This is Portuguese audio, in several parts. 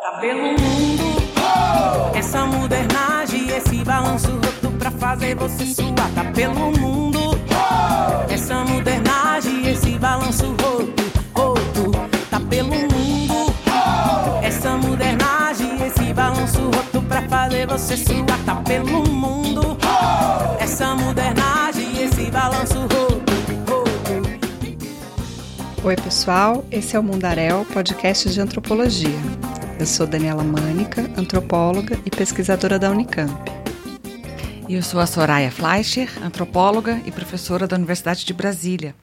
Tá pelo mundo, essa modernagem, esse balanço roto pra fazer você suar. Tá pelo mundo, essa modernagem, esse balanço roto, roto. Tá pelo mundo, essa modernagem, esse balanço roto pra fazer você suar. Tá pelo mundo, essa modernagem, esse balanço roto, roto. Oi, pessoal. Esse é o Mundaréu, podcast de antropologia. Eu sou Daniela Mânica, antropóloga e pesquisadora da Unicamp. E eu sou a Soraya Fleischer, antropóloga e professora da Universidade de Brasília.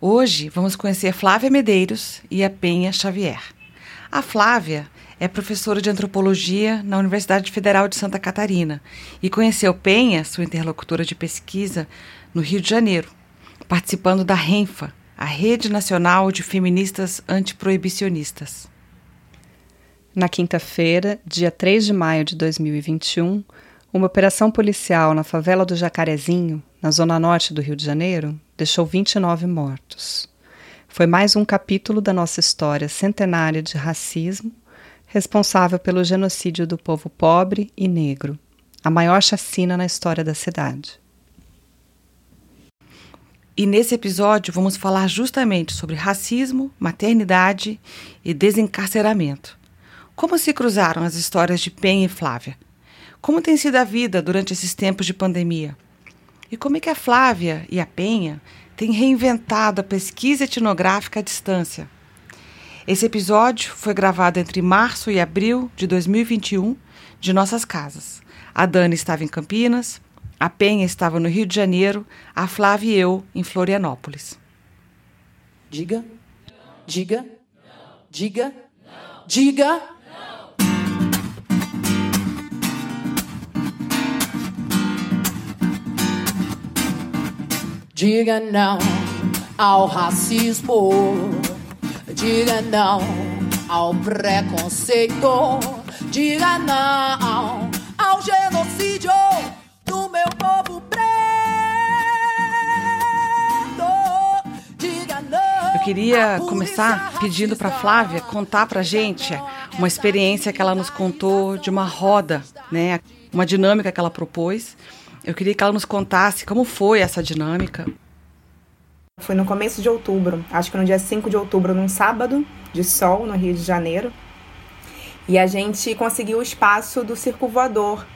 Hoje vamos conhecer Flávia Medeiros e a Penha Xavier. A Flávia é professora de antropologia na Universidade Federal de Santa Catarina e conheceu Penha, sua interlocutora de pesquisa, no Rio de Janeiro, participando da RENFA, a Rede Nacional de Feministas Antiproibicionistas. Na quinta-feira, dia 3 de maio de 2021, uma operação policial na favela do Jacarezinho, na zona norte do Rio de Janeiro, deixou 29 mortos. Foi mais um capítulo da nossa história centenária de racismo, responsável pelo genocídio do povo pobre e negro, a maior chacina na história da cidade. E nesse episódio vamos falar justamente sobre racismo, maternidade e desencarceramento. Como se cruzaram as histórias de Penha e Flávia? Como tem sido a vida durante esses tempos de pandemia? E como é que a Flávia e a Penha têm reinventado a pesquisa etnográfica à distância? Esse episódio foi gravado entre março e abril de 2021 de nossas casas. A Dani estava em Campinas, a Penha estava no Rio de Janeiro, a Flávia e eu em Florianópolis. Diga, diga, diga, diga. Diga não ao racismo. Diga não ao preconceito. Diga não ao genocídio povo preto. Diga não. Eu queria começar pedindo para. Flávia contar para gente uma experiência que ela nos contou de uma roda, né? Uma dinâmica que ela propôs. Eu queria que ela nos contasse como foi essa dinâmica. Foi no começo de outubro, acho que no dia 5 de outubro, num sábado de sol no Rio de Janeiro. E a gente conseguiu o espaço do Circo Voador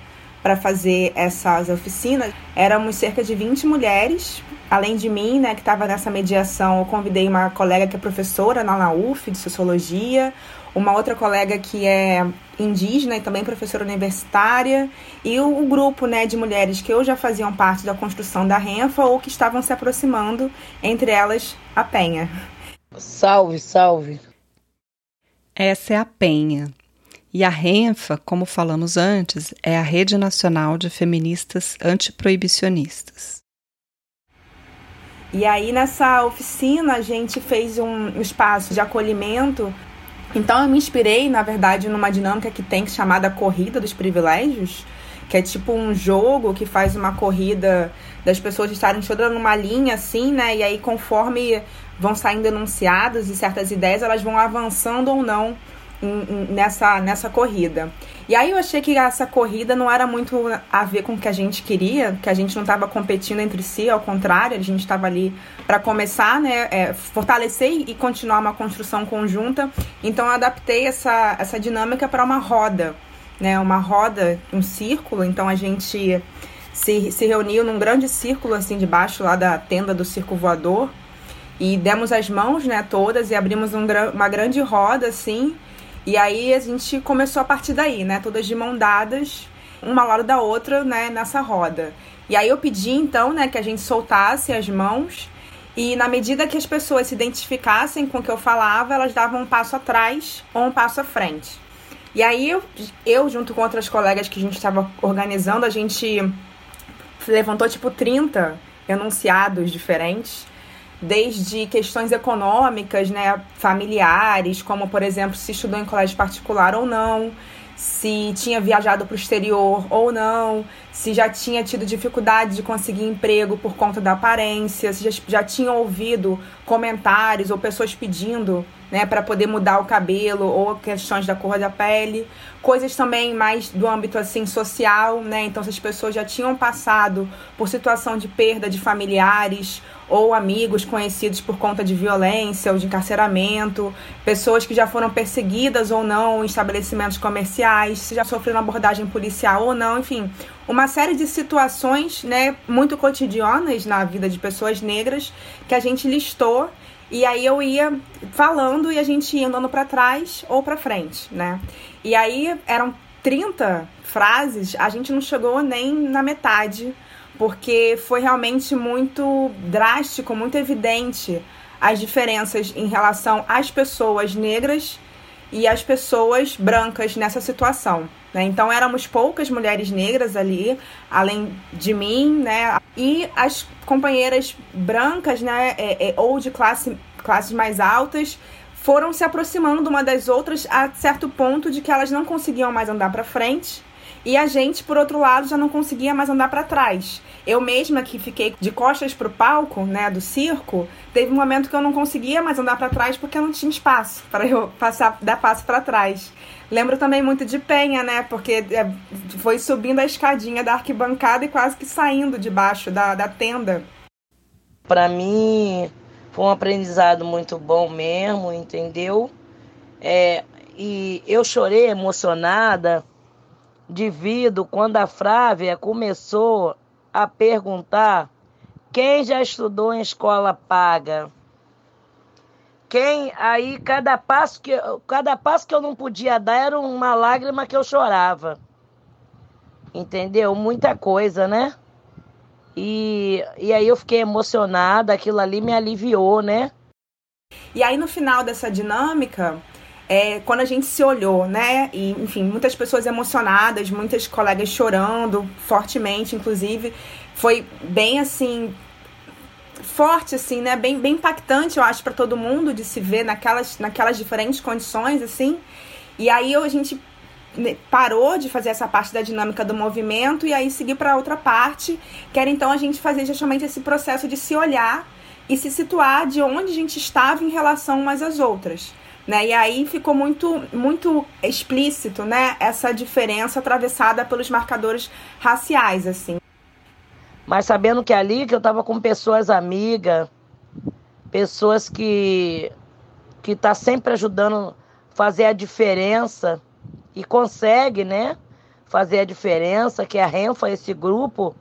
para fazer essas oficinas. Éramos cerca de 20 mulheres, além de mim, né, que estava nessa mediação. Eu convidei uma colega que é professora na UF de sociologia, uma outra colega que é indígena e também professora universitária, e o, o grupo né, de mulheres que ou já faziam parte da construção da Renfa ou que estavam se aproximando, entre elas a Penha. Salve, salve. Essa é a Penha. E a RENFA, como falamos antes, é a Rede Nacional de Feministas Antiproibicionistas. E aí nessa oficina a gente fez um espaço de acolhimento. Então eu me inspirei, na verdade, numa dinâmica que tem chamada Corrida dos Privilégios, que é tipo um jogo que faz uma corrida das pessoas estarem todas numa linha assim, né? E aí conforme vão saindo enunciados e certas ideias, elas vão avançando ou não nessa, nessa corrida. E aí eu achei que essa corrida não era muito a ver com o que a gente queria, que a gente não estava competindo entre si, ao contrário, a gente estava ali para começar, né, é, fortalecer e continuar uma construção conjunta. Então eu adaptei essa, essa dinâmica para uma roda, né, uma roda, um círculo. Então a gente se, se reuniu num grande círculo assim debaixo lá da tenda do circo voador e demos as mãos, né, todas e abrimos um uma grande roda assim. E aí a gente começou a partir daí, né, todas de mão dadas, uma lado da outra, né, nessa roda. E aí eu pedi então, né, que a gente soltasse as mãos e na medida que as pessoas se identificassem com o que eu falava, elas davam um passo atrás ou um passo à frente. E aí eu, eu junto com outras colegas que a gente estava organizando, a gente levantou tipo 30 enunciados diferentes desde questões econômicas, né, familiares, como por exemplo se estudou em colégio particular ou não, se tinha viajado para o exterior ou não, se já tinha tido dificuldade de conseguir emprego por conta da aparência, se já, já tinha ouvido comentários ou pessoas pedindo né, para poder mudar o cabelo ou questões da cor da pele, coisas também mais do âmbito assim social, né? Então, se as pessoas já tinham passado por situação de perda de familiares ou amigos conhecidos por conta de violência ou de encarceramento, pessoas que já foram perseguidas ou não em estabelecimentos comerciais, se já sofreram abordagem policial ou não, enfim, uma série de situações, né, muito cotidianas na vida de pessoas negras que a gente listou e aí eu ia falando e a gente ia andando para trás ou para frente, né? E aí eram 30 frases, a gente não chegou nem na metade, porque foi realmente muito drástico, muito evidente as diferenças em relação às pessoas negras e às pessoas brancas nessa situação. Né? Então éramos poucas mulheres negras ali, além de mim, né? E as companheiras brancas, né, é, é, ou de classe, classes mais altas, foram se aproximando uma das outras a certo ponto de que elas não conseguiam mais andar para frente e a gente, por outro lado, já não conseguia mais andar para trás. Eu mesma que fiquei de costas pro palco, né, do circo, teve um momento que eu não conseguia mais andar para trás porque eu não tinha espaço para eu passar dar passo para trás. Lembro também muito de Penha, né, porque é, foi subindo a escadinha da arquibancada e quase que saindo debaixo da, da tenda. Para mim foi um aprendizado muito bom mesmo, entendeu? É, e eu chorei emocionada devido quando a Frávia começou a perguntar quem já estudou em escola paga. Quem aí cada passo que cada passo que eu não podia dar era uma lágrima que eu chorava. Entendeu? Muita coisa, né? E, e aí eu fiquei emocionada, aquilo ali me aliviou, né? E aí no final dessa dinâmica, é, quando a gente se olhou, né? E, enfim, muitas pessoas emocionadas, muitas colegas chorando fortemente, inclusive. Foi bem assim. Forte, assim, né? Bem, bem impactante, eu acho, para todo mundo de se ver naquelas, naquelas diferentes condições, assim. E aí a gente né, parou de fazer essa parte da dinâmica do movimento e aí seguiu para outra parte, que era então a gente fazer justamente esse processo de se olhar e se situar de onde a gente estava em relação umas às outras. Né? E aí ficou muito, muito explícito né? essa diferença atravessada pelos marcadores raciais. assim. Mas sabendo que ali que eu estava com pessoas amigas, pessoas que que tá sempre ajudando fazer a diferença e consegue, né, fazer a diferença, que a Renfa, esse grupo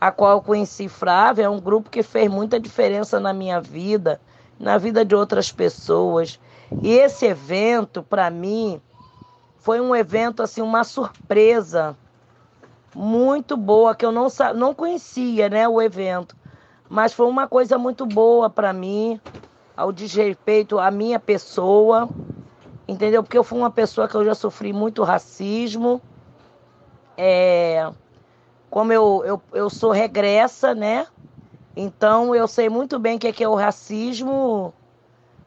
a qual eu conheci Flávia, é um grupo que fez muita diferença na minha vida, na vida de outras pessoas. E esse evento, para mim, foi um evento, assim, uma surpresa muito boa, que eu não, não conhecia, né, o evento. Mas foi uma coisa muito boa para mim, ao desrespeito à minha pessoa, entendeu? Porque eu fui uma pessoa que eu já sofri muito racismo. É, como eu, eu, eu sou regressa, né? Então eu sei muito bem o que é, que é o racismo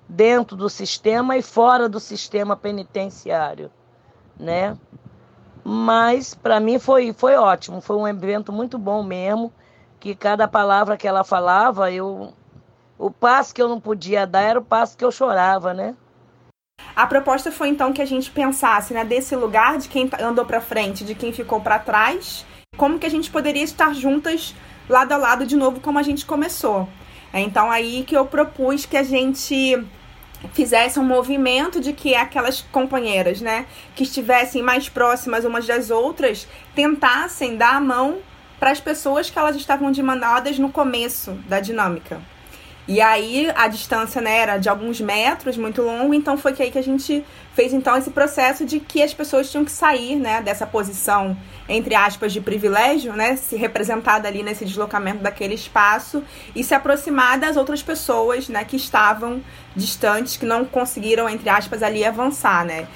dentro do sistema e fora do sistema penitenciário, né? Mas para mim foi, foi ótimo, foi um evento muito bom mesmo, que cada palavra que ela falava, eu o passo que eu não podia dar era o passo que eu chorava, né? A proposta foi então que a gente pensasse, né, desse lugar de quem andou para frente, de quem ficou para trás, como que a gente poderia estar juntas lado a lado de novo como a gente começou. É então aí que eu propus que a gente fizesse um movimento de que aquelas companheiras, né, que estivessem mais próximas umas das outras, tentassem dar a mão para as pessoas que elas estavam demandadas no começo da dinâmica. E aí a distância né, era de alguns metros, muito longo, então foi que aí que a gente fez então esse processo de que as pessoas tinham que sair né, dessa posição, entre aspas, de privilégio, né, se representada ali nesse deslocamento daquele espaço e se aproximar das outras pessoas né, que estavam distantes, que não conseguiram, entre aspas, ali avançar. Né?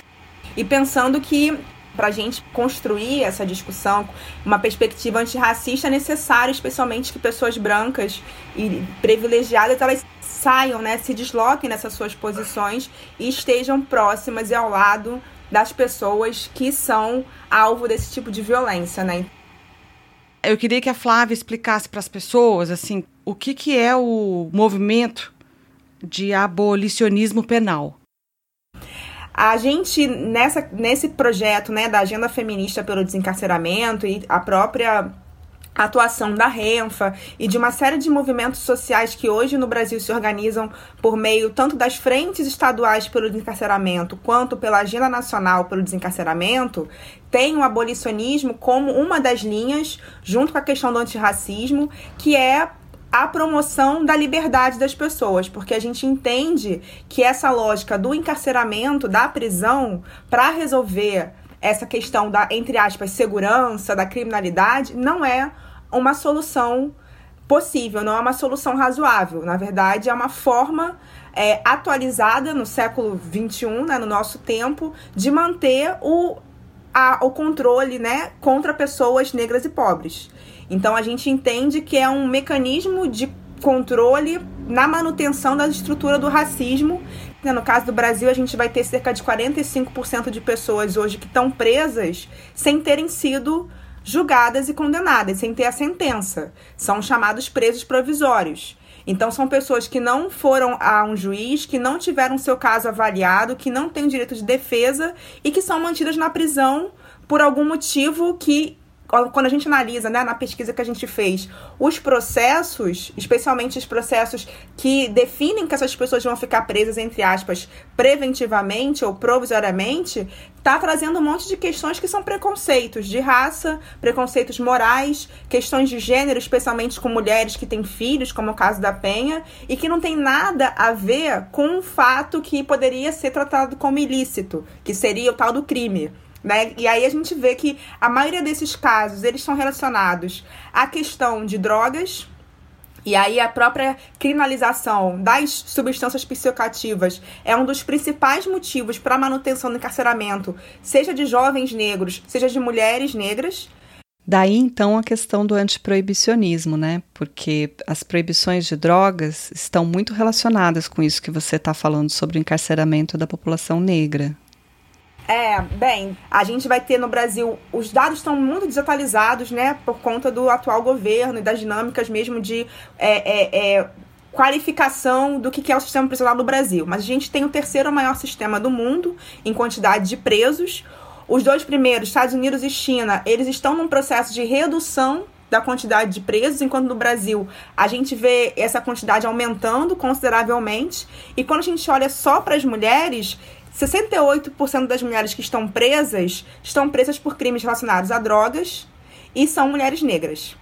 E pensando que para a gente construir essa discussão, uma perspectiva antirracista, é necessário, especialmente, que pessoas brancas e privilegiadas elas saiam, né, se desloquem nessas suas posições e estejam próximas e ao lado das pessoas que são alvo desse tipo de violência, né? Eu queria que a Flávia explicasse para as pessoas assim o que, que é o movimento de abolicionismo penal. A gente, nessa, nesse projeto né, da Agenda Feminista pelo Desencarceramento e a própria atuação da Renfa e de uma série de movimentos sociais que hoje no Brasil se organizam por meio tanto das frentes estaduais pelo desencarceramento quanto pela agenda nacional pelo desencarceramento, tem o abolicionismo como uma das linhas, junto com a questão do antirracismo, que é a promoção da liberdade das pessoas, porque a gente entende que essa lógica do encarceramento, da prisão, para resolver essa questão da, entre aspas, segurança, da criminalidade, não é uma solução possível, não é uma solução razoável. Na verdade, é uma forma é, atualizada no século XXI, né, no nosso tempo, de manter o, a, o controle né, contra pessoas negras e pobres. Então, a gente entende que é um mecanismo de controle na manutenção da estrutura do racismo. No caso do Brasil, a gente vai ter cerca de 45% de pessoas hoje que estão presas sem terem sido julgadas e condenadas, sem ter a sentença. São chamados presos provisórios. Então, são pessoas que não foram a um juiz, que não tiveram seu caso avaliado, que não têm direito de defesa e que são mantidas na prisão por algum motivo que quando a gente analisa, né, na pesquisa que a gente fez, os processos, especialmente os processos que definem que essas pessoas vão ficar presas, entre aspas, preventivamente ou provisoriamente, está trazendo um monte de questões que são preconceitos de raça, preconceitos morais, questões de gênero, especialmente com mulheres que têm filhos, como o caso da Penha, e que não tem nada a ver com um fato que poderia ser tratado como ilícito, que seria o tal do crime. Né? E aí a gente vê que a maioria desses casos eles são relacionados à questão de drogas, e aí a própria criminalização das substâncias psicoativas é um dos principais motivos para a manutenção do encarceramento, seja de jovens negros, seja de mulheres negras. Daí então a questão do antiproibicionismo, né? Porque as proibições de drogas estão muito relacionadas com isso que você está falando sobre o encarceramento da população negra. É, bem, a gente vai ter no Brasil, os dados estão muito desatualizados, né, por conta do atual governo e das dinâmicas mesmo de é, é, é, qualificação do que é o sistema prisional no Brasil. Mas a gente tem o terceiro maior sistema do mundo em quantidade de presos. Os dois primeiros, Estados Unidos e China, eles estão num processo de redução da quantidade de presos, enquanto no Brasil a gente vê essa quantidade aumentando consideravelmente. E quando a gente olha só para as mulheres, 68% das mulheres que estão presas estão presas por crimes relacionados a drogas e são mulheres negras.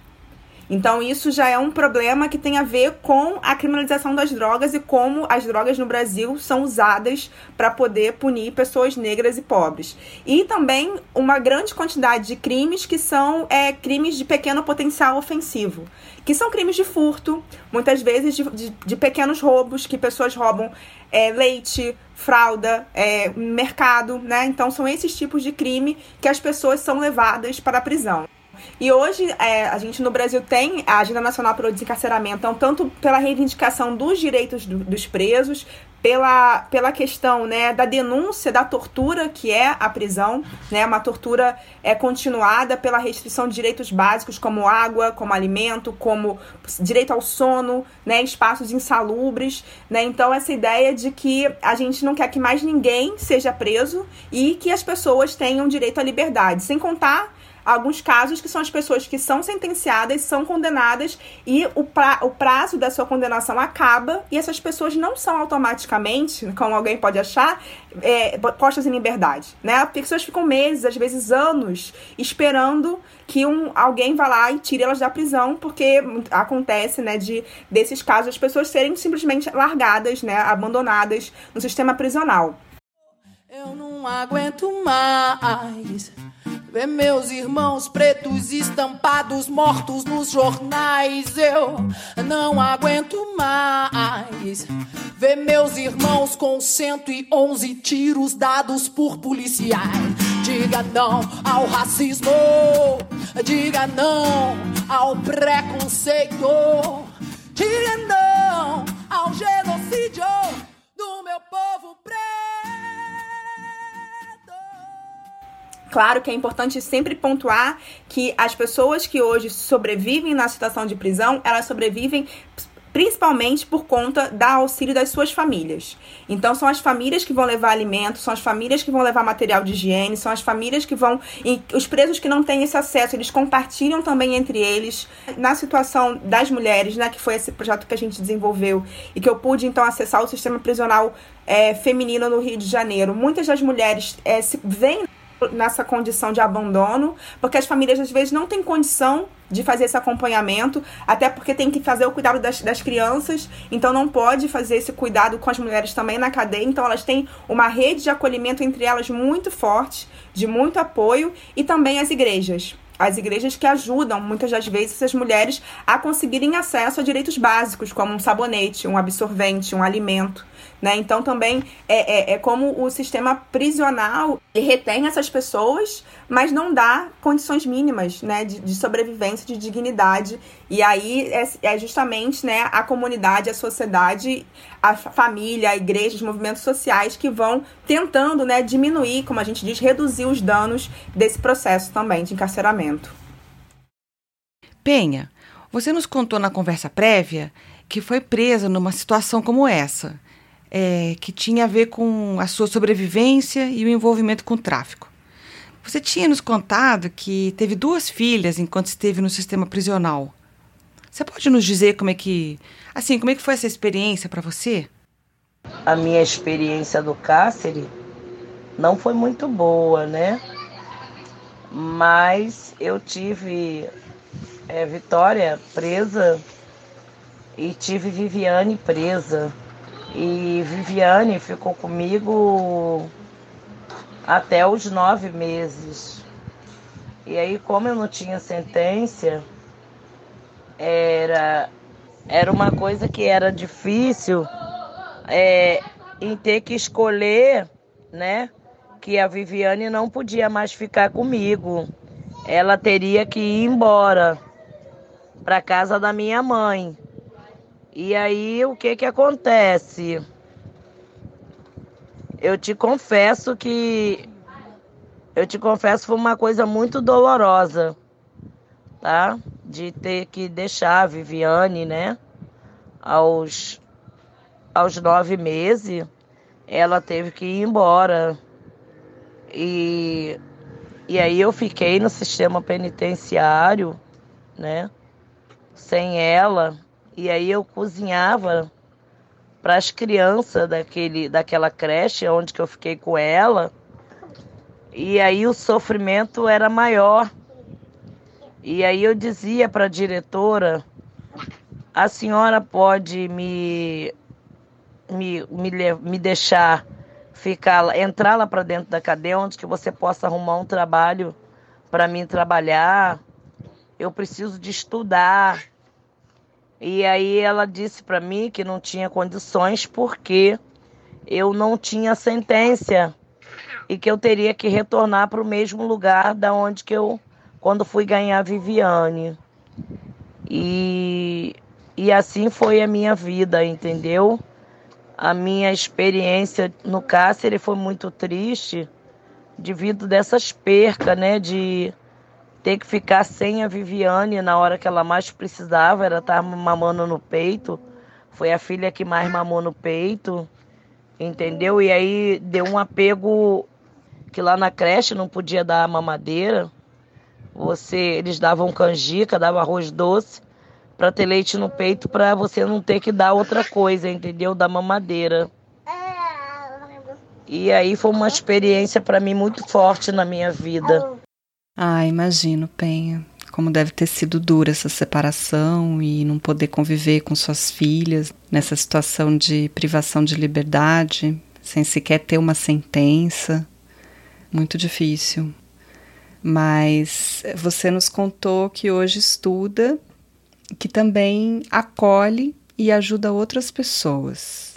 Então, isso já é um problema que tem a ver com a criminalização das drogas e como as drogas no Brasil são usadas para poder punir pessoas negras e pobres. E também uma grande quantidade de crimes que são é, crimes de pequeno potencial ofensivo, que são crimes de furto, muitas vezes de, de, de pequenos roubos, que pessoas roubam é, leite, fralda, é, mercado, né? Então são esses tipos de crime que as pessoas são levadas para a prisão. E hoje é, a gente no Brasil tem a Agenda Nacional para o Desencarceramento, então, tanto pela reivindicação dos direitos do, dos presos, pela, pela questão né, da denúncia da tortura que é a prisão, né, uma tortura é continuada pela restrição de direitos básicos como água, como alimento, como direito ao sono, né, espaços insalubres, né, então essa ideia de que a gente não quer que mais ninguém seja preso e que as pessoas tenham direito à liberdade, sem contar alguns casos que são as pessoas que são sentenciadas, são condenadas e o, pra, o prazo da sua condenação acaba e essas pessoas não são automaticamente, como alguém pode achar, é, postas em liberdade, né? As pessoas ficam meses, às vezes anos, esperando que um, alguém vá lá e tire elas da prisão, porque acontece, né, de desses casos as pessoas serem simplesmente largadas, né, abandonadas no sistema prisional. Eu não aguento mais Ver meus irmãos pretos estampados mortos nos jornais. Eu não aguento mais. Ver meus irmãos com 111 tiros dados por policiais. Diga não ao racismo. Diga não ao preconceito. Diga não ao genocídio do meu povo preto. Claro que é importante sempre pontuar que as pessoas que hoje sobrevivem na situação de prisão, elas sobrevivem principalmente por conta da auxílio das suas famílias. Então são as famílias que vão levar alimento, são as famílias que vão levar material de higiene, são as famílias que vão e os presos que não têm esse acesso, eles compartilham também entre eles. Na situação das mulheres, né, que foi esse projeto que a gente desenvolveu e que eu pude então acessar o sistema prisional é, feminino no Rio de Janeiro. Muitas das mulheres é, se veem nessa condição de abandono, porque as famílias às vezes não têm condição de fazer esse acompanhamento, até porque tem que fazer o cuidado das, das crianças, então não pode fazer esse cuidado com as mulheres também na cadeia, então elas têm uma rede de acolhimento entre elas muito forte, de muito apoio, e também as igrejas as igrejas que ajudam muitas das vezes essas mulheres a conseguirem acesso a direitos básicos, como um sabonete, um absorvente, um alimento. Né? Então também é, é, é como o sistema prisional retém essas pessoas, mas não dá condições mínimas né, de, de sobrevivência, de dignidade. E aí é, é, justamente né, a comunidade, a sociedade, a família, a igreja, os movimentos sociais que vão tentando né, diminuir, como a gente diz, reduzir os danos desse processo também de encarceramento. Penha, você nos contou na conversa prévia que foi presa numa situação como essa é, que tinha a ver com a sua sobrevivência e o envolvimento com o tráfico. Você tinha nos contado que teve duas filhas enquanto esteve no sistema prisional. Você pode nos dizer como é que, assim, como é que foi essa experiência para você? A minha experiência do cárcere não foi muito boa, né? Mas eu tive é, Vitória presa e tive Viviane presa. E Viviane ficou comigo até os nove meses. E aí, como eu não tinha sentença, era, era uma coisa que era difícil é, em ter que escolher, né? Que a Viviane não podia mais ficar comigo. Ela teria que ir embora para casa da minha mãe. E aí o que que acontece? Eu te confesso que eu te confesso foi uma coisa muito dolorosa, tá? De ter que deixar a Viviane, né? Aos aos nove meses, ela teve que ir embora. E, e aí eu fiquei no sistema penitenciário, né? Sem ela. E aí eu cozinhava para as crianças daquele, daquela creche onde que eu fiquei com ela. E aí o sofrimento era maior. E aí eu dizia para a diretora: a senhora pode me, me, me, me deixar ficar entrar lá para dentro da cadeia onde que você possa arrumar um trabalho para mim trabalhar. Eu preciso de estudar. E aí ela disse para mim que não tinha condições porque eu não tinha sentença e que eu teria que retornar para o mesmo lugar da onde que eu quando fui ganhar Viviane. E e assim foi a minha vida, entendeu? A minha experiência no cárcere foi muito triste devido dessas percas, né, de ter que ficar sem a Viviane na hora que ela mais precisava, ela estava mamando no peito. Foi a filha que mais mamou no peito, entendeu? E aí deu um apego que lá na creche não podia dar mamadeira. Você, eles davam canjica, davam arroz doce para ter leite no peito para você não ter que dar outra coisa, entendeu? Da mamadeira. E aí foi uma experiência para mim muito forte na minha vida. Ah, imagino, Penha. Como deve ter sido dura essa separação e não poder conviver com suas filhas nessa situação de privação de liberdade, sem sequer ter uma sentença. Muito difícil. Mas você nos contou que hoje estuda, que também acolhe e ajuda outras pessoas.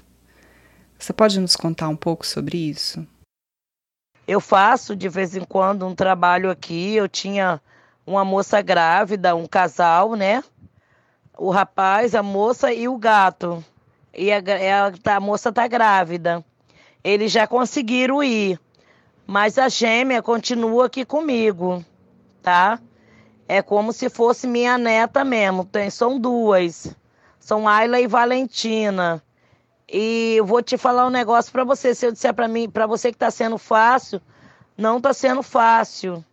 Você pode nos contar um pouco sobre isso? Eu faço de vez em quando um trabalho aqui. Eu tinha uma moça grávida, um casal, né? O rapaz, a moça e o gato. E a, a, a moça tá grávida. Eles já conseguiram ir. Mas a gêmea continua aqui comigo, tá? É como se fosse minha neta mesmo. Tem, são duas. São Ayla e Valentina. E eu vou te falar um negócio para você. Se eu disser para mim, para você que está sendo fácil, não está sendo fácil.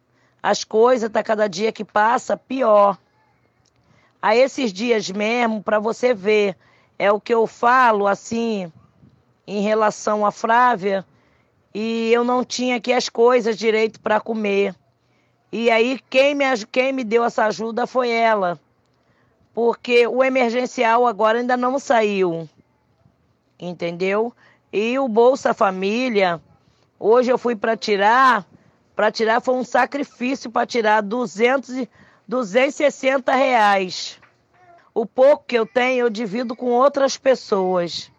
As coisas tá cada dia que passa pior. A esses dias mesmo, para você ver, é o que eu falo assim em relação a Flávia e eu não tinha aqui as coisas direito para comer. E aí quem me, quem me deu essa ajuda foi ela. Porque o emergencial agora ainda não saiu. Entendeu? E o Bolsa Família, hoje eu fui para tirar, para tirar foi um sacrifício para tirar 200, 260 reais. O pouco que eu tenho eu divido com outras pessoas.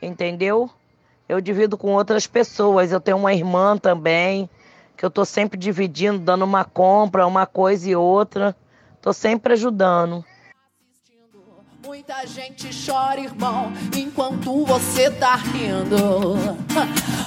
Entendeu? eu divido com outras pessoas. Eu tenho uma irmã também, que eu estou sempre dividindo, dando uma compra, uma coisa e outra. Estou sempre ajudando. Muita gente chora, irmão, enquanto você tá rindo.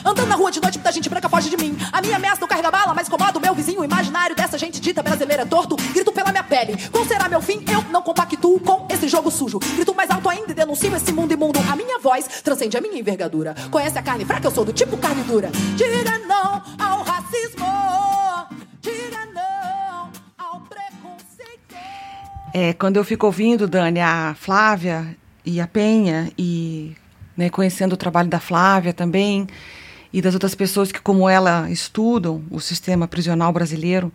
Andando na rua de noite, muita gente branca foge de mim. A minha ameaça não carrega bala, mas incomoda o meu vizinho imaginário dessa gente dita brasileira torto. Grito pela minha pele. Qual será meu fim? Eu não compactuo com esse jogo sujo. Grito mais alto ainda e denuncio esse mundo imundo. A minha voz transcende a minha envergadura. Conhece a carne fraca? Eu sou do tipo carne dura. Diga não ao racismo. É, quando eu fico ouvindo, Dani, a Flávia e a Penha, e né, conhecendo o trabalho da Flávia também, e das outras pessoas que, como ela, estudam o sistema prisional brasileiro,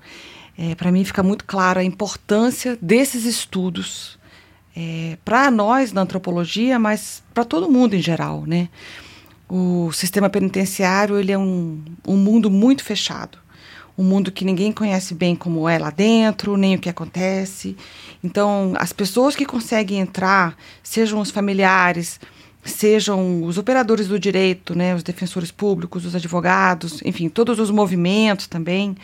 é, para mim fica muito clara a importância desses estudos é, para nós na antropologia, mas para todo mundo em geral, né? O sistema penitenciário ele é um, um mundo muito fechado, um mundo que ninguém conhece bem como é lá dentro, nem o que acontece. Então, as pessoas que conseguem entrar, sejam os familiares, sejam os operadores do direito, né, os defensores públicos, os advogados, enfim, todos os movimentos também,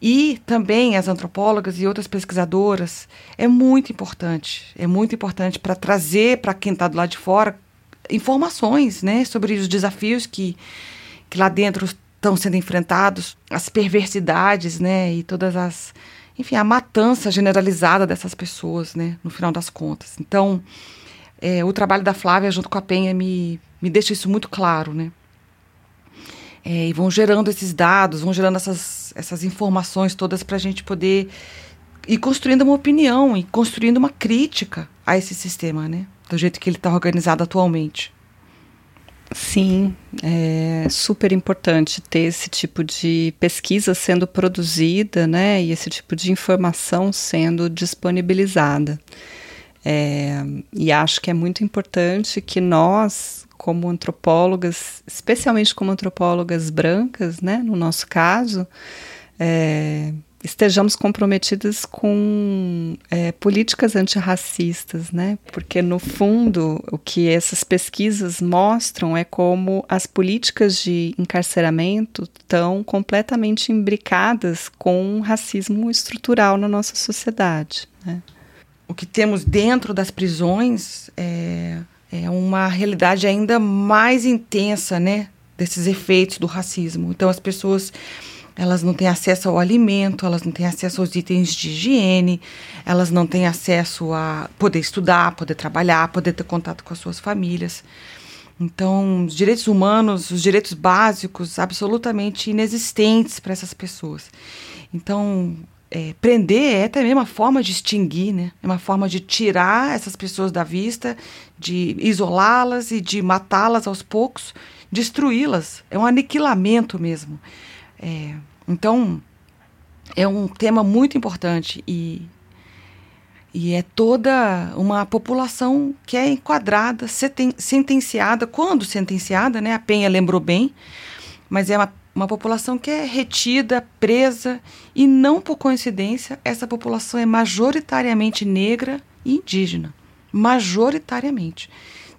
e também as antropólogas e outras pesquisadoras, é muito importante. É muito importante para trazer para quem está do lado de fora informações né, sobre os desafios que, que lá dentro estão sendo enfrentados, as perversidades né, e todas as. Enfim, a matança generalizada dessas pessoas, né, no final das contas. Então, é, o trabalho da Flávia junto com a Penha me, me deixa isso muito claro, né? É, e vão gerando esses dados, vão gerando essas, essas informações todas para a gente poder ir construindo uma opinião e construindo uma crítica a esse sistema, né? Do jeito que ele está organizado atualmente. Sim, é super importante ter esse tipo de pesquisa sendo produzida, né? E esse tipo de informação sendo disponibilizada. É, e acho que é muito importante que nós, como antropólogas, especialmente como antropólogas brancas, né, no nosso caso, é, estejamos comprometidas com é, políticas antirracistas, né? Porque no fundo o que essas pesquisas mostram é como as políticas de encarceramento estão completamente imbricadas com racismo estrutural na nossa sociedade. Né? O que temos dentro das prisões é é uma realidade ainda mais intensa, né, desses efeitos do racismo. Então as pessoas elas não têm acesso ao alimento, elas não têm acesso aos itens de higiene, elas não têm acesso a poder estudar, poder trabalhar, poder ter contato com as suas famílias. Então, os direitos humanos, os direitos básicos, absolutamente inexistentes para essas pessoas. Então, é, prender é também uma forma de extinguir, né? É uma forma de tirar essas pessoas da vista, de isolá-las e de matá-las aos poucos, destruí-las. É um aniquilamento mesmo. É, então, é um tema muito importante e, e é toda uma população que é enquadrada, sentenciada, quando sentenciada, né? A Penha lembrou bem, mas é uma uma população que é retida, presa, e não por coincidência, essa população é majoritariamente negra e indígena. Majoritariamente.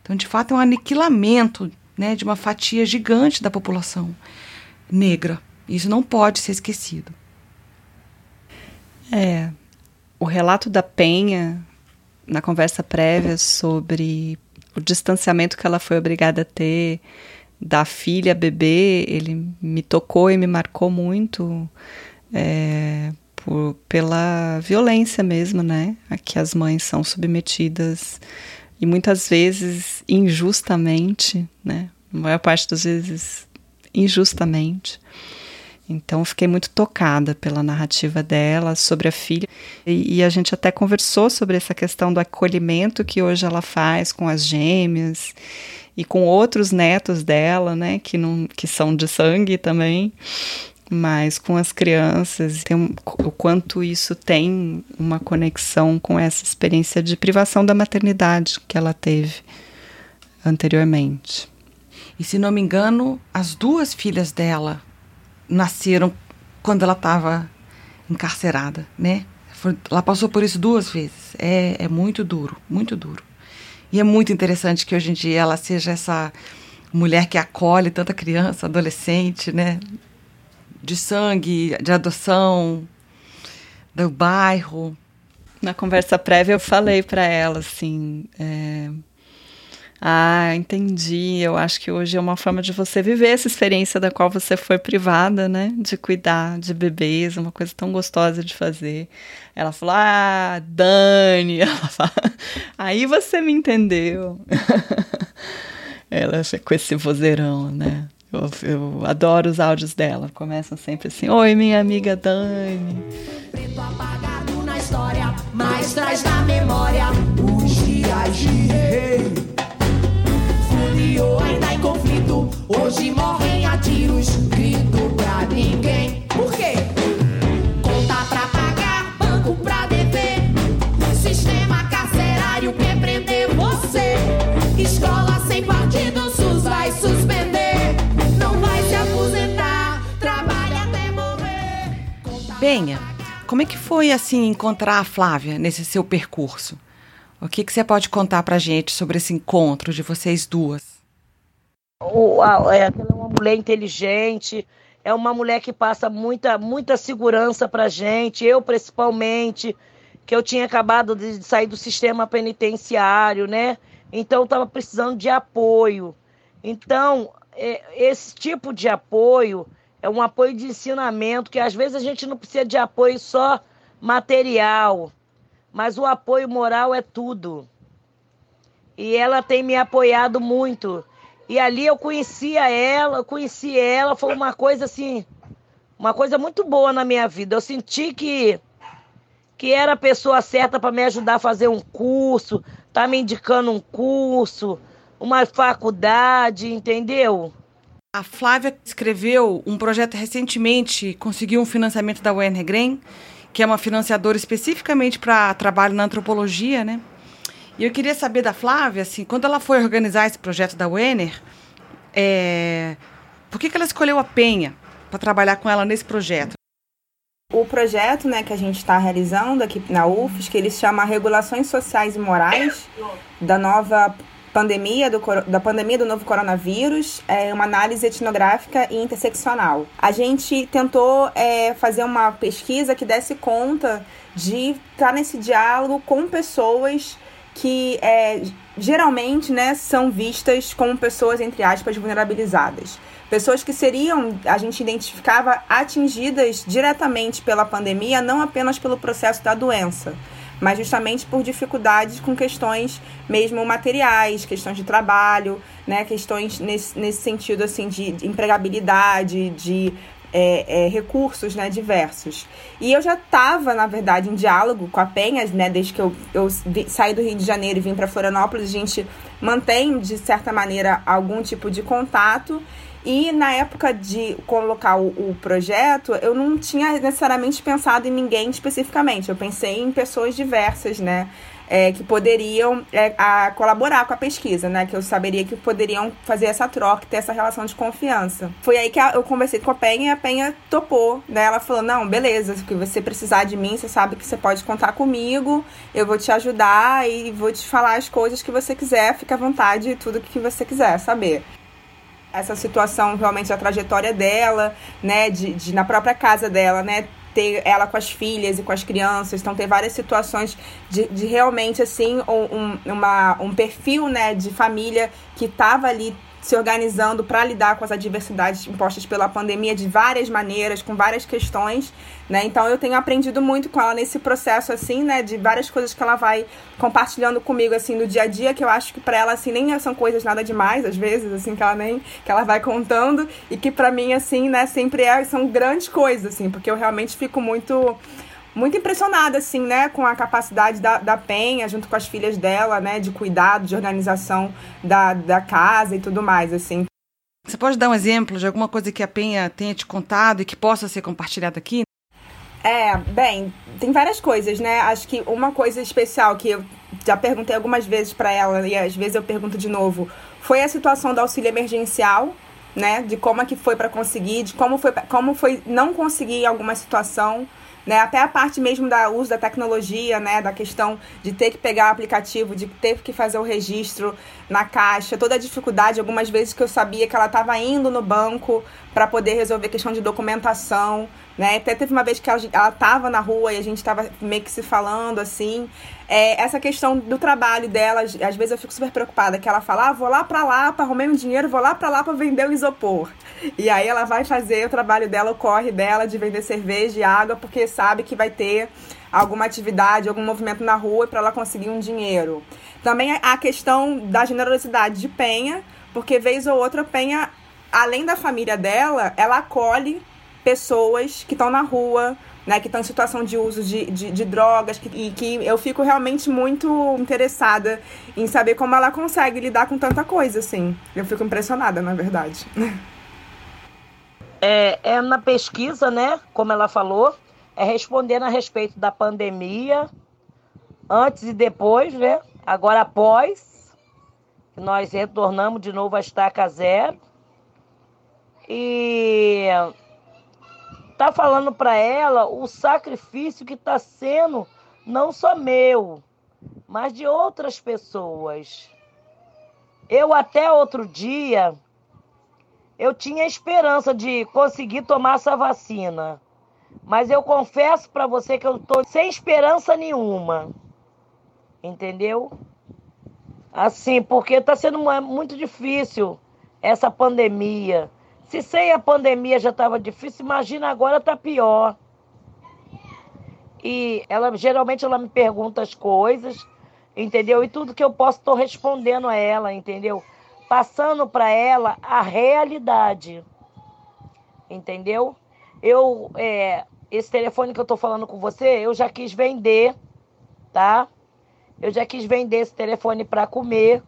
Então, de fato, é um aniquilamento né, de uma fatia gigante da população negra. Isso não pode ser esquecido. É. O relato da Penha, na conversa prévia sobre o distanciamento que ela foi obrigada a ter da filha bebê, ele me tocou e me marcou muito é, por, pela violência mesmo, né? A que as mães são submetidas e muitas vezes injustamente, né? A maior parte das vezes injustamente. Então fiquei muito tocada pela narrativa dela sobre a filha e, e, a gente até conversou sobre essa questão do acolhimento que hoje ela faz com as gêmeas e com outros netos dela, né, que não que são de sangue também, mas com as crianças, tem, o quanto isso tem uma conexão com essa experiência de privação da maternidade que ela teve anteriormente. E se não me engano, as duas filhas dela nasceram quando ela estava encarcerada, né? Ela passou por isso duas vezes. É, é muito duro, muito duro. E é muito interessante que hoje em dia ela seja essa mulher que acolhe tanta criança, adolescente, né? De sangue, de adoção, do bairro. Na conversa prévia eu falei para ela assim. É ah, entendi. Eu acho que hoje é uma forma de você viver essa experiência da qual você foi privada, né? De cuidar de bebês, uma coisa tão gostosa de fazer. Ela falou: Ah, Dani. Ela fala, Aí você me entendeu. Ela com esse vozeirão, né? Eu, eu, adoro os áudios dela. Começam sempre assim: Oi, minha amiga Dani. Preto apagado na história, mas traz na memória os dias de rei Hoje morrem a tiros, grito pra ninguém. Por quê? Conta pra pagar, banco pra dever. Sistema carcerário quer prender você. Escola sem partido, SUS vai suspender. Não vai se aposentar, trabalha até morrer. Conta Benha, como é que foi assim encontrar a Flávia nesse seu percurso? O que, que você pode contar pra gente sobre esse encontro de vocês duas? O, a, é, ela é uma mulher inteligente, é uma mulher que passa muita, muita segurança para gente, eu principalmente, que eu tinha acabado de sair do sistema penitenciário, né? Então eu estava precisando de apoio. Então, é, esse tipo de apoio é um apoio de ensinamento, que às vezes a gente não precisa de apoio só material, mas o apoio moral é tudo. E ela tem me apoiado muito. E ali eu conhecia ela, conheci ela, foi uma coisa assim, uma coisa muito boa na minha vida. Eu senti que que era a pessoa certa para me ajudar a fazer um curso, tá me indicando um curso, uma faculdade, entendeu? A Flávia escreveu um projeto recentemente, conseguiu um financiamento da Werner Green, que é uma financiadora especificamente para trabalho na antropologia, né? E eu queria saber da Flávia, assim, quando ela foi organizar esse projeto da Wenner, é... por que, que ela escolheu a Penha para trabalhar com ela nesse projeto? O projeto né, que a gente está realizando aqui na UFS, que ele se chama Regulações Sociais e Morais da nova pandemia do, da pandemia do novo coronavírus, é uma análise etnográfica e interseccional. A gente tentou é, fazer uma pesquisa que desse conta de estar tá nesse diálogo com pessoas que é, geralmente né, são vistas como pessoas, entre aspas, vulnerabilizadas. Pessoas que seriam, a gente identificava, atingidas diretamente pela pandemia, não apenas pelo processo da doença, mas justamente por dificuldades com questões mesmo materiais, questões de trabalho, né, questões nesse, nesse sentido assim de empregabilidade, de é, é, recursos né, diversos. E eu já estava, na verdade, em diálogo com a Penhas, né, desde que eu, eu saí do Rio de Janeiro e vim para Florianópolis, a gente mantém, de certa maneira, algum tipo de contato. E na época de colocar o, o, projeto, eu não tinha necessariamente pensado em ninguém especificamente. Eu pensei em pessoas diversas, né? É, que poderiam é, a, colaborar com a pesquisa, né? Que eu saberia que poderiam fazer essa troca, ter essa relação de confiança. Foi aí que eu conversei com a Penha e a Penha topou, né? Ela falou, não, beleza, se você precisar de mim, você sabe que você pode contar comigo, eu vou te ajudar e vou te falar as coisas que você quiser, fica à vontade, tudo que você quiser saber essa situação realmente a trajetória dela, né, de, de na própria casa dela, né, ter ela com as filhas e com as crianças. Então, ter várias situações de, de realmente, assim, um, uma, um perfil, né, de família que estava ali se organizando para lidar com as adversidades impostas pela pandemia de várias maneiras, com várias questões, né? Então eu tenho aprendido muito com ela nesse processo assim, né, de várias coisas que ela vai compartilhando comigo assim no dia a dia, que eu acho que para ela assim nem são coisas nada demais às vezes, assim que ela nem que ela vai contando e que para mim assim, né, sempre é, são grandes coisas assim, porque eu realmente fico muito muito impressionada, assim, né, com a capacidade da, da Penha, junto com as filhas dela, né, de cuidado, de organização da, da casa e tudo mais, assim. Você pode dar um exemplo de alguma coisa que a Penha tenha te contado e que possa ser compartilhada aqui? É, bem, tem várias coisas, né? Acho que uma coisa especial que eu já perguntei algumas vezes para ela e às vezes eu pergunto de novo, foi a situação do auxílio emergencial, né? De como é que foi para conseguir, de como foi como foi não conseguir em alguma situação né? Até a parte mesmo da uso da tecnologia, né? Da questão de ter que pegar o aplicativo, de ter que fazer o registro na caixa, toda a dificuldade, algumas vezes que eu sabia que ela estava indo no banco para poder resolver questão de documentação, né? Até teve uma vez que ela estava na rua e a gente estava meio que se falando assim. É, essa questão do trabalho dela, às vezes eu fico super preocupada, que ela fala, ah, vou lá para lá para arrumar um dinheiro, vou lá para lá para vender o isopor. E aí ela vai fazer o trabalho dela, o corre dela de vender cerveja e água, porque sabe que vai ter alguma atividade, algum movimento na rua para ela conseguir um dinheiro. Também a questão da generosidade de Penha, porque vez ou outra Penha, além da família dela, ela acolhe pessoas que estão na rua, né, que estão em situação de uso de, de, de drogas, que, e que eu fico realmente muito interessada em saber como ela consegue lidar com tanta coisa, assim. Eu fico impressionada, na verdade. É, é na pesquisa, né, como ela falou, é respondendo a respeito da pandemia, antes e depois, né? Agora após, nós retornamos de novo à estaca zero. E tá falando para ela o sacrifício que está sendo não só meu, mas de outras pessoas. Eu até outro dia eu tinha esperança de conseguir tomar essa vacina, mas eu confesso para você que eu estou sem esperança nenhuma. Entendeu? Assim, porque está sendo muito difícil essa pandemia. Se sem a pandemia já estava difícil, imagina agora tá pior. E ela geralmente ela me pergunta as coisas, entendeu? E tudo que eu posso estou respondendo a ela, entendeu? Passando para ela a realidade, entendeu? Eu é, esse telefone que eu estou falando com você, eu já quis vender, tá? Eu já quis vender esse telefone para comer,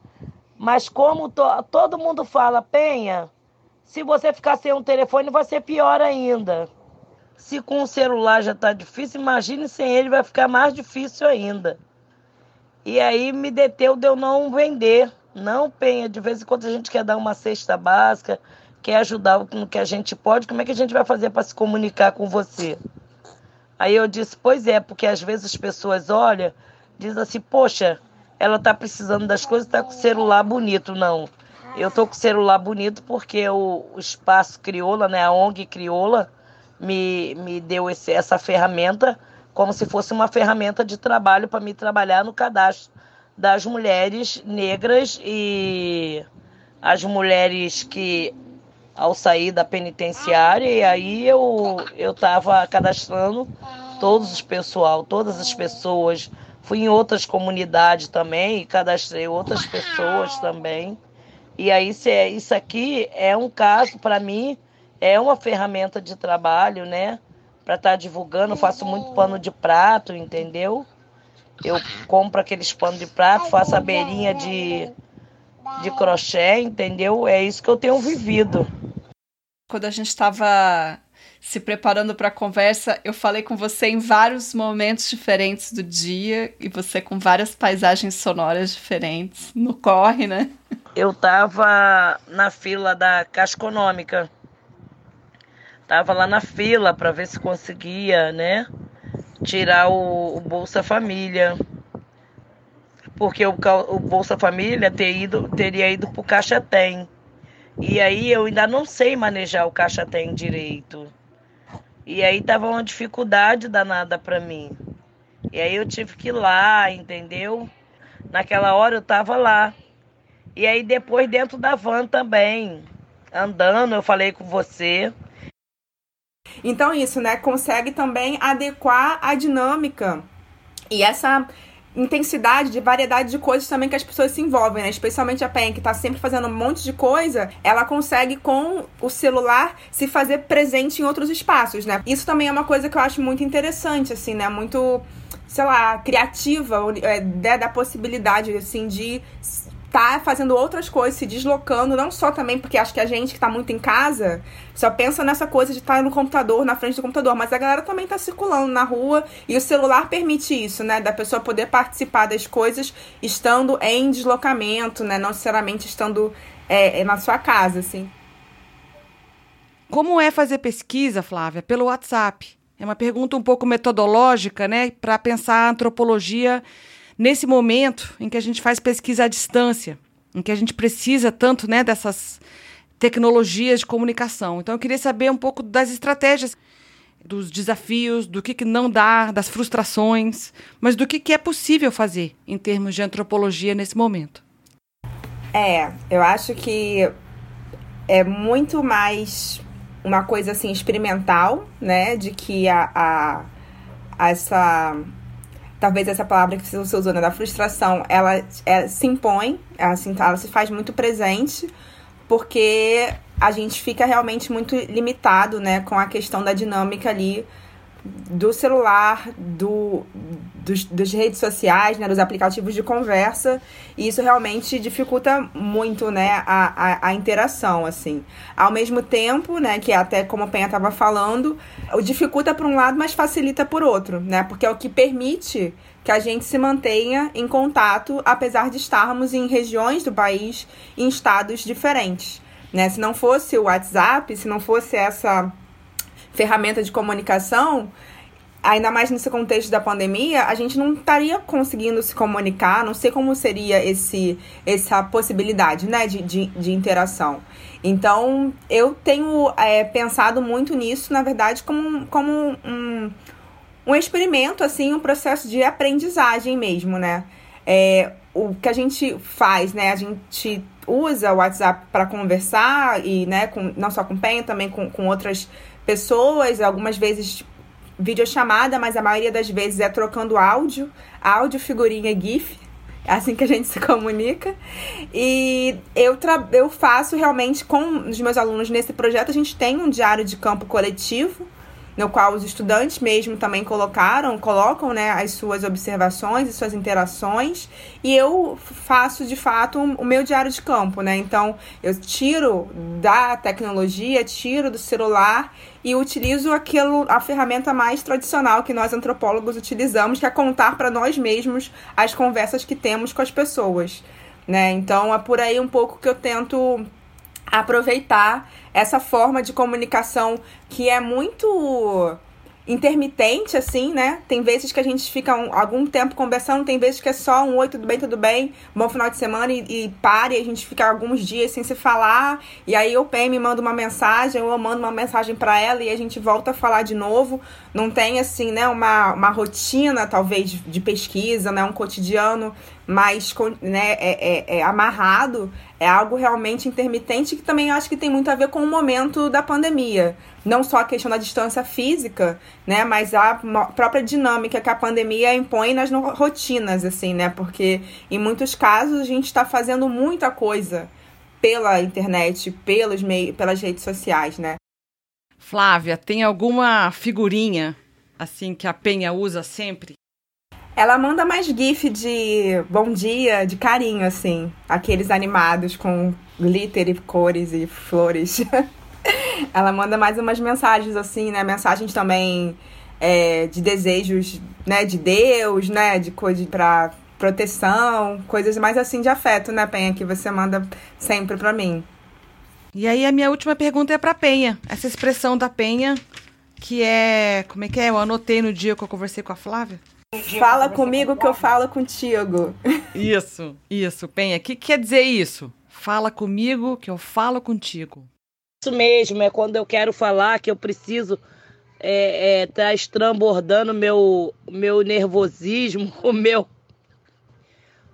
mas como to, todo mundo fala, Penha, se você ficar sem um telefone, vai ser pior ainda. Se com o celular já está difícil, imagine sem ele, vai ficar mais difícil ainda. E aí me deteu de eu não vender. Não, Penha, de vez em quando a gente quer dar uma cesta básica, quer ajudar no que a gente pode, como é que a gente vai fazer para se comunicar com você? Aí eu disse, pois é, porque às vezes as pessoas olham, dizem assim, poxa, ela está precisando das coisas, está com o celular bonito. Não, eu tô com o celular bonito porque o, o Espaço Crioula, né, a ONG Crioula, me, me deu esse, essa ferramenta como se fosse uma ferramenta de trabalho para me trabalhar no cadastro das mulheres negras e as mulheres que ao sair da penitenciária e aí eu eu estava cadastrando todos os pessoal, todas as pessoas. Fui em outras comunidades também e cadastrei outras pessoas também. E aí, se é, isso aqui é um caso, para mim, é uma ferramenta de trabalho, né? Para estar tá divulgando, eu faço muito pano de prato, entendeu? Eu compro aqueles panos de prato, faço a beirinha de, de crochê, entendeu? É isso que eu tenho vivido. Quando a gente estava se preparando para a conversa, eu falei com você em vários momentos diferentes do dia e você com várias paisagens sonoras diferentes. No corre, né? Eu tava na fila da Caixa Econômica. Tava lá na fila para ver se conseguia, né? Tirar o, o Bolsa Família. Porque o, o Bolsa Família ter ido, teria ido pro Caixa Tem. E aí eu ainda não sei manejar o Caixa Tem direito. E aí tava uma dificuldade danada para mim. E aí eu tive que ir lá, entendeu? Naquela hora eu tava lá. E aí depois dentro da van também, andando, eu falei com você. Então isso, né, consegue também adequar a dinâmica e essa intensidade, de variedade de coisas também que as pessoas se envolvem, né? Especialmente a Pen, que tá sempre fazendo um monte de coisa, ela consegue com o celular se fazer presente em outros espaços, né? Isso também é uma coisa que eu acho muito interessante, assim, né? Muito, sei lá, criativa, é, da possibilidade, assim, de tá fazendo outras coisas, se deslocando, não só também porque acho que a gente que tá muito em casa só pensa nessa coisa de estar tá no computador, na frente do computador, mas a galera também tá circulando na rua e o celular permite isso, né, da pessoa poder participar das coisas estando em deslocamento, né, não necessariamente estando é, é na sua casa, assim. Como é fazer pesquisa, Flávia, pelo WhatsApp? É uma pergunta um pouco metodológica, né, para pensar a antropologia nesse momento em que a gente faz pesquisa à distância, em que a gente precisa tanto né, dessas tecnologias de comunicação. Então, eu queria saber um pouco das estratégias, dos desafios, do que, que não dá, das frustrações, mas do que, que é possível fazer em termos de antropologia nesse momento. É, eu acho que é muito mais uma coisa assim experimental, né, de que a, a essa talvez essa palavra que você usou, né, da frustração, ela é, se impõe, assim, ela se faz muito presente, porque a gente fica realmente muito limitado, né, com a questão da dinâmica ali do celular, do, dos, das redes sociais, né, dos aplicativos de conversa, e isso realmente dificulta muito, né, a, a, a interação, assim. Ao mesmo tempo, né, que até como a Penha estava falando, dificulta por um lado, mas facilita por outro, né, porque é o que permite que a gente se mantenha em contato, apesar de estarmos em regiões do país, em estados diferentes, né, se não fosse o WhatsApp, se não fosse essa ferramenta de comunicação, ainda mais nesse contexto da pandemia, a gente não estaria conseguindo se comunicar, não sei como seria esse, essa possibilidade né, de, de, de interação. Então, eu tenho é, pensado muito nisso, na verdade, como, como um, um experimento, assim, um processo de aprendizagem mesmo, né? É, o que a gente faz, né? A gente usa o WhatsApp para conversar e, né, com, não só com o Penha, também com, com outras pessoas, algumas vezes videochamada, mas a maioria das vezes é trocando áudio, áudio, figurinha, GIF. É assim que a gente se comunica. E eu, eu faço realmente com os meus alunos nesse projeto, a gente tem um diário de campo coletivo no qual os estudantes mesmo também colocaram, colocam né, as suas observações e suas interações, e eu faço de fato o meu diário de campo, né? Então eu tiro da tecnologia, tiro do celular e utilizo aquilo, a ferramenta mais tradicional que nós antropólogos utilizamos, que é contar para nós mesmos as conversas que temos com as pessoas. Né? Então é por aí um pouco que eu tento aproveitar essa forma de comunicação que é muito intermitente, assim, né? Tem vezes que a gente fica um, algum tempo conversando, tem vezes que é só um oi, tudo bem, tudo bem, bom final de semana e, e pare, a gente fica alguns dias sem se falar, e aí o PM manda uma mensagem, eu mando uma mensagem para ela e a gente volta a falar de novo. Não tem, assim, né, uma, uma rotina, talvez, de pesquisa, né, um cotidiano mais né, é, é, é amarrado, é algo realmente intermitente que também acho que tem muito a ver com o momento da pandemia. Não só a questão da distância física, né, mas a própria dinâmica que a pandemia impõe nas rotinas, assim, né, porque em muitos casos a gente está fazendo muita coisa pela internet, pelos meios, pelas redes sociais, né. Flávia, tem alguma figurinha assim que a Penha usa sempre ela manda mais gif de bom dia, de carinho, assim. Aqueles animados com glitter e cores e flores. ela manda mais umas mensagens, assim, né? Mensagens também é, de desejos, né? De Deus, né? De coisa pra proteção, coisas mais assim de afeto, né, Penha? Que você manda sempre pra mim. E aí a minha última pergunta é pra Penha. Essa expressão da Penha, que é... Como é que é? Eu anotei no dia que eu conversei com a Flávia. Fala comigo que eu falo contigo. Isso, isso, Penha. O que quer dizer isso? Fala comigo que eu falo contigo. Isso mesmo, é quando eu quero falar que eu preciso é, é, tá estrambordando meu meu nervosismo, o meu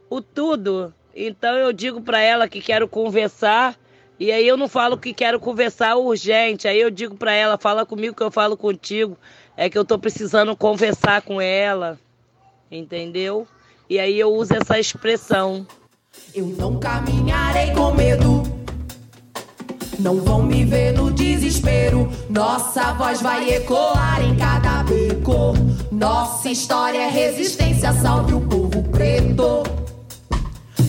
o tudo. Então eu digo para ela que quero conversar e aí eu não falo que quero conversar urgente. Aí eu digo para ela, fala comigo que eu falo contigo. É que eu tô precisando conversar com ela. Entendeu? E aí eu uso essa expressão. Eu não caminharei com medo. Não vão me ver no desespero. Nossa voz vai ecoar em cada beco. Nossa história é resistência, salve o povo preto.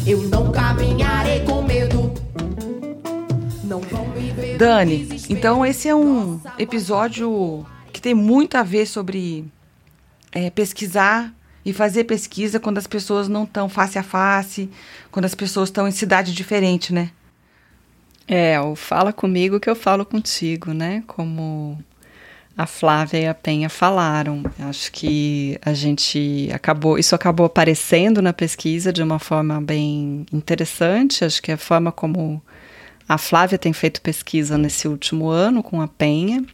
Eu não caminharei com medo. Não vão me ver Dani, no desespero. então esse é um episódio que tem muito a ver sobre é, pesquisar e fazer pesquisa quando as pessoas não estão face a face, quando as pessoas estão em cidade diferente, né? É, o fala comigo que eu falo contigo, né? Como a Flávia e a Penha falaram. Acho que a gente acabou, isso acabou aparecendo na pesquisa de uma forma bem interessante. Acho que a forma como a Flávia tem feito pesquisa nesse último ano com a Penha.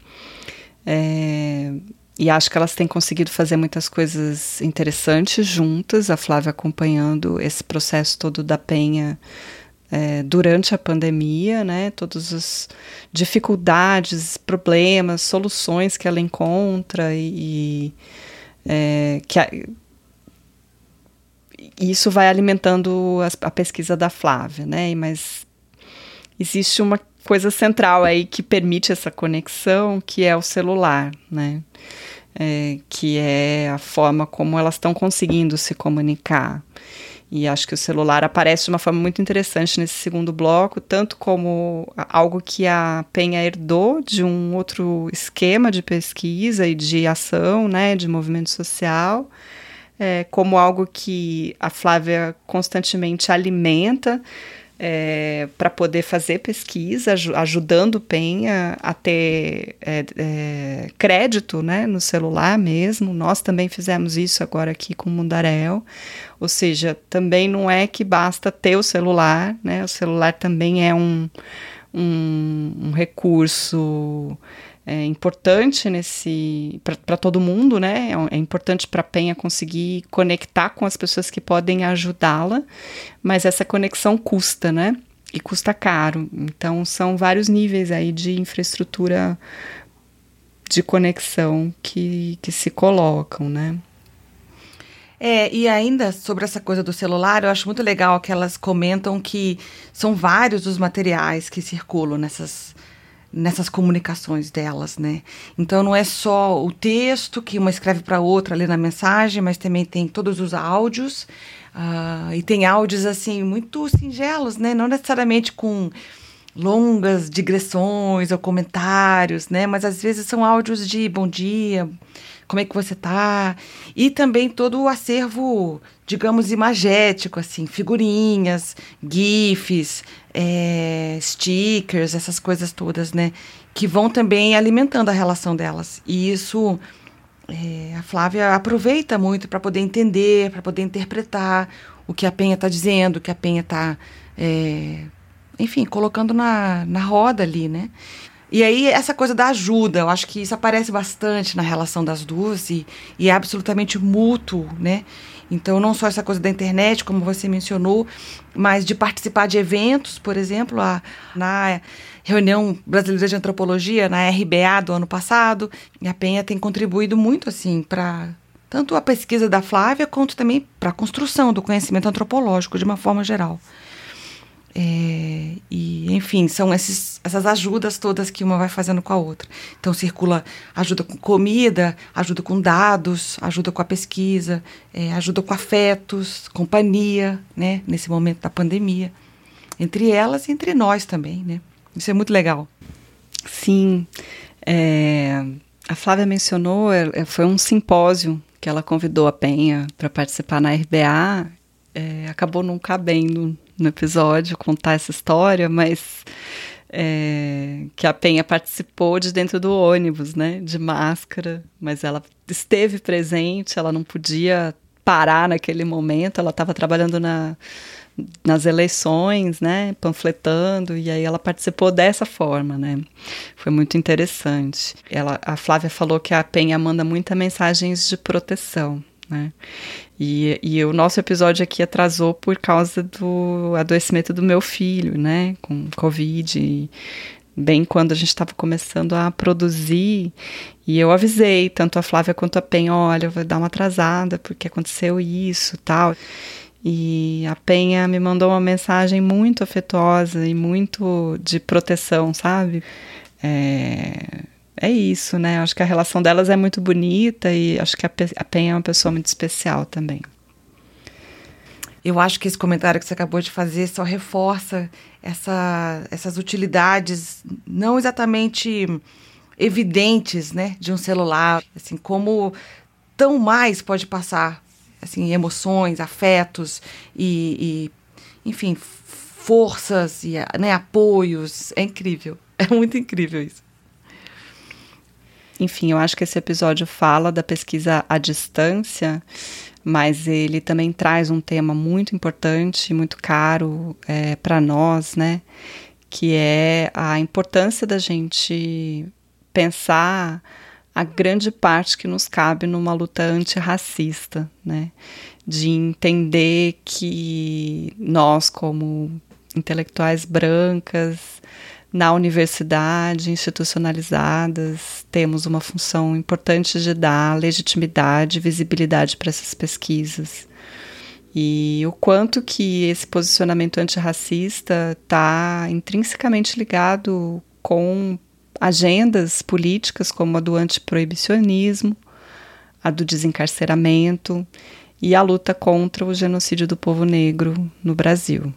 É, e acho que elas têm conseguido fazer muitas coisas interessantes juntas, a Flávia acompanhando esse processo todo da Penha é, durante a pandemia, né? Todas as dificuldades, problemas, soluções que ela encontra e, e, é, que a- isso vai alimentando as- a, pesquisa da Flávia, né? Mas existe uma coisa central aí que permite essa conexão, que é o celular, né? É, que é a forma como elas estão conseguindo se comunicar. E acho que o celular aparece de uma forma muito interessante nesse segundo bloco, tanto como algo que a Penha herdou de um outro esquema de pesquisa e de ação, né, de movimento social, é, como algo que a Flávia constantemente alimenta para poder fazer pesquisa, aju- ajudando o Penha a ter é, é, crédito né, no celular mesmo. Nós também fizemos isso agora aqui com o Mundaréu. Ou seja, também não é que basta ter o celular, né? O celular também é um, um, um recurso é, importante nesse para todo mundo, né? É É importante para a Penha conseguir conectar com as pessoas que podem ajudá-la, mas essa conexão custa, né? E custa caro. Então são vários níveis aí de infraestrutura de conexão que, que se colocam, né? É, e ainda sobre essa coisa do celular, eu acho muito legal que elas comentam que são vários os materiais que circulam nessas, nessas comunicações delas, né? Então não é só o texto que uma escreve para outra ali na mensagem, mas também tem todos os áudios. ah, e tem áudios assim muito singelos, né? Não necessariamente com longas digressões ou comentários, né? Mas às vezes são áudios de bom dia, como é que você tá? E também todo o acervo, digamos, imagético, assim, figurinhas, gifs, é, stickers, essas coisas todas, né? Que vão também alimentando a relação delas. E isso é, a Flávia aproveita muito para poder entender, para poder interpretar o que a Penha está dizendo, o que a Penha está, enfim, colocando na, na roda ali, né? E aí, essa coisa da ajuda, eu acho que isso aparece bastante na relação das duas e, e é absolutamente mútuo, né? Então, não só essa coisa da internet, como você mencionou, mas de participar de eventos, por exemplo, a, na reunião brasileira de antropologia, na RBA do ano passado, e a Penha tem contribuído muito, assim, para tanto a pesquisa da Flávia, quanto também para a construção do conhecimento antropológico, de uma forma geral. É, e, enfim, são esses, essas ajudas todas que uma vai fazendo com a outra. Então, circula ajuda com comida, ajuda com dados, ajuda com a pesquisa, é, ajuda com afetos, companhia, né, nesse momento da pandemia. Entre elas e entre nós também, né? Isso é muito legal. Sim. É, a Flávia mencionou, é, foi um simpósio que ela convidou a Penha para participar na RBA. É, acabou não cabendo no episódio contar essa história, mas é, que a Penha participou de dentro do ônibus, né, de máscara, mas ela esteve presente, ela não podia parar naquele momento, ela estava trabalhando na, nas eleições, né, panfletando, e aí ela participou dessa forma, né, foi muito interessante. Ela, a Flávia falou que a Penha manda muitas mensagens de proteção, né? E, e o nosso episódio aqui atrasou por causa do adoecimento do meu filho, né? Com Covid. Bem quando a gente estava começando a produzir. E eu avisei tanto a Flávia quanto a Pen, olha, eu vou dar uma atrasada porque aconteceu isso, tal. E a Penha me mandou uma mensagem muito afetuosa e muito de proteção, sabe? É, é isso, né? Acho que a relação delas é muito bonita e acho que a, Penha é uma pessoa muito especial também. Eu acho que esse comentário que você acabou de fazer só reforça essa, essas utilidades não exatamente evidentes, né, de um celular, assim, como tão mais pode passar, assim, emoções, afetos e, e enfim, forças e né, apoios. É incrível, é muito incrível isso. Enfim, eu acho que esse episódio fala da pesquisa à distância, mas ele também traz um tema muito importante, muito caro é, para nós, né? Que é a importância da gente pensar a grande parte que nos cabe numa luta antirracista, né? De entender que nós, como intelectuais brancas, na universidade, institucionalizadas, temos uma função importante de dar legitimidade e visibilidade para essas pesquisas. E o quanto que esse posicionamento antirracista está intrinsecamente ligado com agendas políticas como a do antiproibicionismo, a do desencarceramento e a luta contra o genocídio do povo negro no Brasil.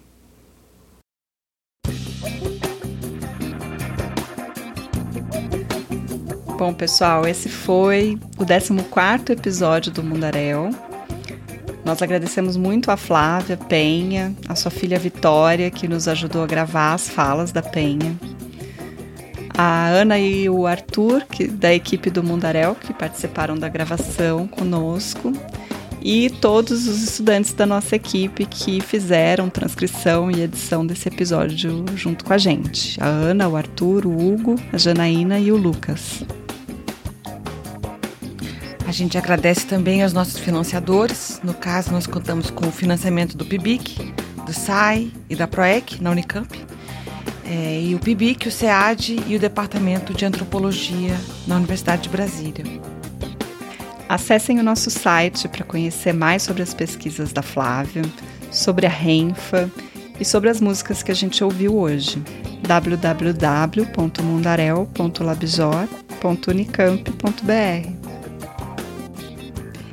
Bom, pessoal, esse foi o 14 episódio do Mundaréu. Nós agradecemos muito a Flávia Penha, a sua filha Vitória, que nos ajudou a gravar as falas da Penha. A Ana e o Arthur, que, da equipe do Mundaréu, que participaram da gravação conosco. E todos os estudantes da nossa equipe que fizeram transcrição e edição desse episódio junto com a gente. A Ana, o Arthur, o Hugo, a Janaína e o Lucas. Gente agradece também aos nossos financiadores. No caso, nós contamos com o financiamento do PIBIC, do SAI e da PROEC, na Unicamp. É, e o PIBIC, o SEAD e o Departamento de Antropologia na Universidade de Brasília. Acessem o nosso site para conhecer mais sobre as pesquisas da Flávia, sobre a Renfa e sobre as músicas que a gente ouviu hoje. www.mundarel.labjor.unicamp.br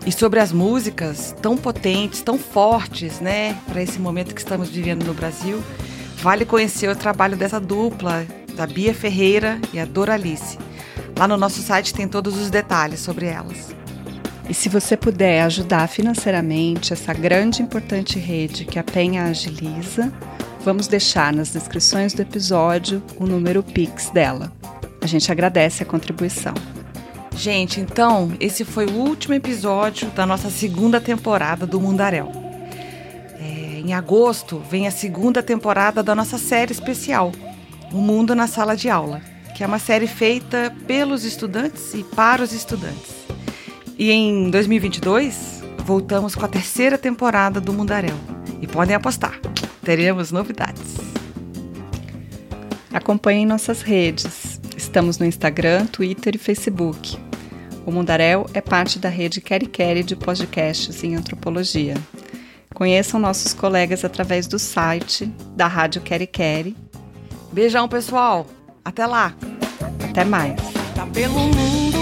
e sobre as músicas tão potentes, tão fortes, né, para esse momento que estamos vivendo no Brasil, vale conhecer o trabalho dessa dupla, da Bia Ferreira e a Doralice. Lá no nosso site tem todos os detalhes sobre elas. E se você puder ajudar financeiramente essa grande e importante rede que a Penha agiliza, vamos deixar nas descrições do episódio o número Pix dela. A gente agradece a contribuição. Gente, então, esse foi o último episódio da nossa segunda temporada do Mundaréu. É, em agosto vem a segunda temporada da nossa série especial, O Mundo na Sala de Aula, que é uma série feita pelos estudantes e para os estudantes. E em 2022, voltamos com a terceira temporada do Mundaréu. E podem apostar, teremos novidades. Acompanhem nossas redes. Estamos no Instagram, Twitter e Facebook. O Mundaréu é parte da rede Queri Queri de podcasts em antropologia. Conheçam nossos colegas através do site da Rádio Queri Queri. Beijão, pessoal. Até lá. Até mais. Tá pelo mundo,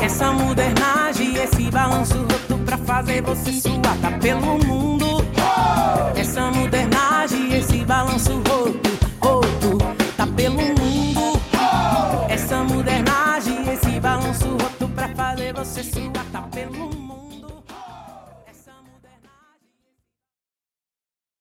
essa modernagem, esse balanço roto pra fazer você suar. Tá pelo mundo, essa modernagem, esse balanço roto. Pra fazer você suar. Tá pelo.